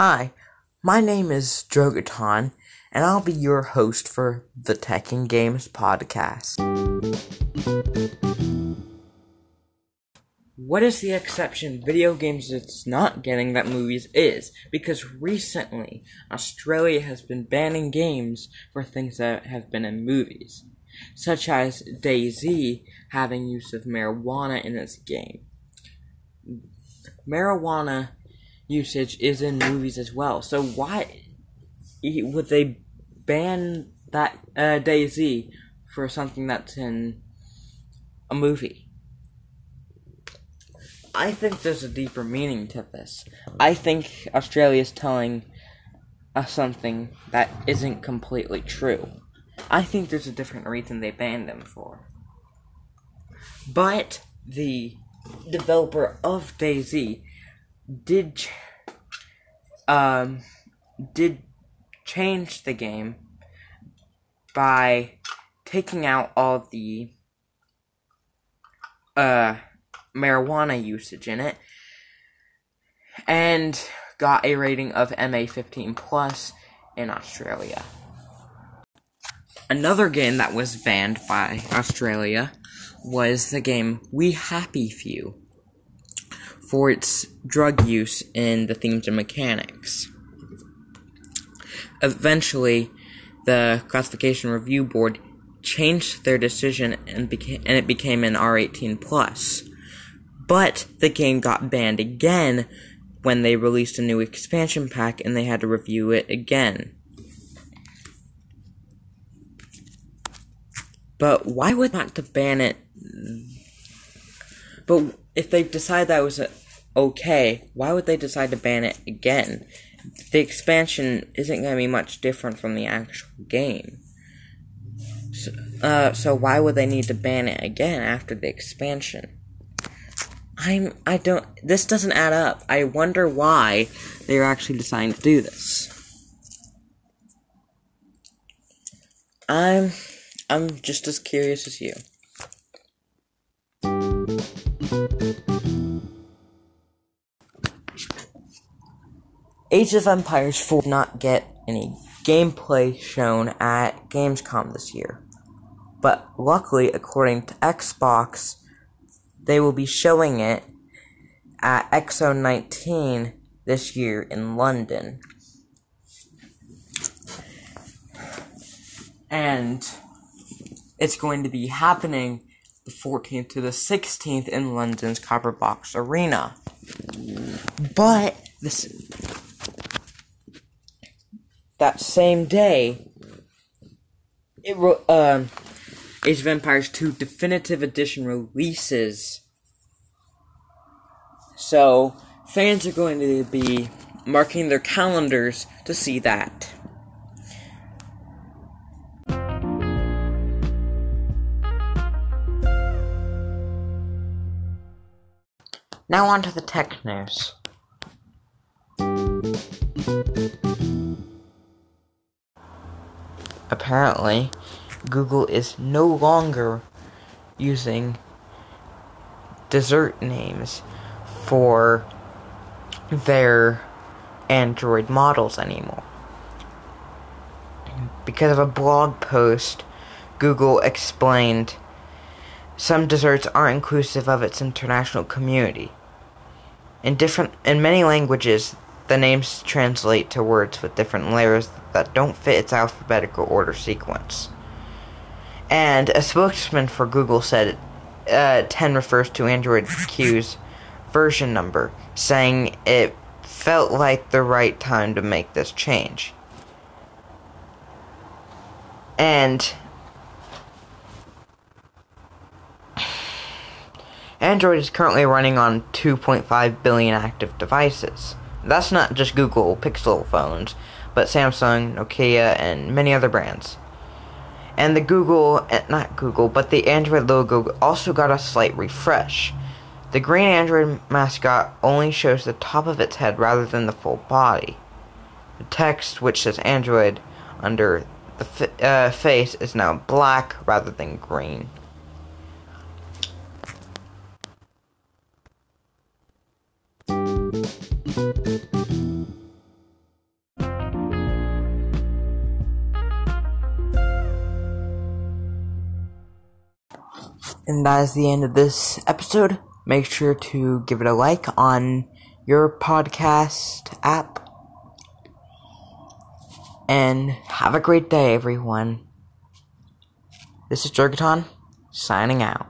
Hi, my name is Drogoton, and I'll be your host for the Tech and Games podcast. What is the exception video games it's not getting that movies is? Because recently, Australia has been banning games for things that have been in movies, such as DayZ having use of marijuana in its game. Marijuana usage is in movies as well. So why would they ban that uh, DayZ for something that's in a movie? I think there's a deeper meaning to this. I think Australia is telling us something that isn't completely true. I think there's a different reason they banned them for. But the developer of DayZ did ch- um did change the game by taking out all the uh marijuana usage in it and got a rating of MA15 plus in Australia. Another game that was banned by Australia was the game We Happy Few for its drug use in the themes and mechanics. Eventually, the Classification Review Board changed their decision and, beca- and it became an R18 plus. But the game got banned again when they released a new expansion pack and they had to review it again. But why would not to ban it? But if they decide that was okay, why would they decide to ban it again? The expansion isn't going to be much different from the actual game. So, uh, so why would they need to ban it again after the expansion? I'm I don't this doesn't add up. I wonder why they're actually deciding to do this. I'm I'm just as curious as you. Age of Empires 4 did not get any gameplay shown at Gamescom this year. But luckily, according to Xbox, they will be showing it at XO19 this year in London. And it's going to be happening the 14th to the 16th in London's Copper Box Arena. But this that same day, it uh, Age of Empires 2 Definitive Edition releases. So fans are going to be marking their calendars to see that. Now on to the tech news. Apparently, Google is no longer using dessert names for their Android models anymore. Because of a blog post, Google explained some desserts aren't inclusive of its international community. In different in many languages, the names translate to words with different letters that don't fit its alphabetical order sequence. And a spokesman for Google said uh, 10 refers to Android Q's version number, saying it felt like the right time to make this change. And Android is currently running on 2.5 billion active devices. That's not just Google Pixel phones, but Samsung, Nokia, and many other brands. And the Google, eh, not Google, but the Android logo also got a slight refresh. The green Android mascot only shows the top of its head rather than the full body. The text, which says Android under the f- uh, face, is now black rather than green. And that is the end of this episode. Make sure to give it a like on your podcast app. And have a great day, everyone. This is Drogoton signing out.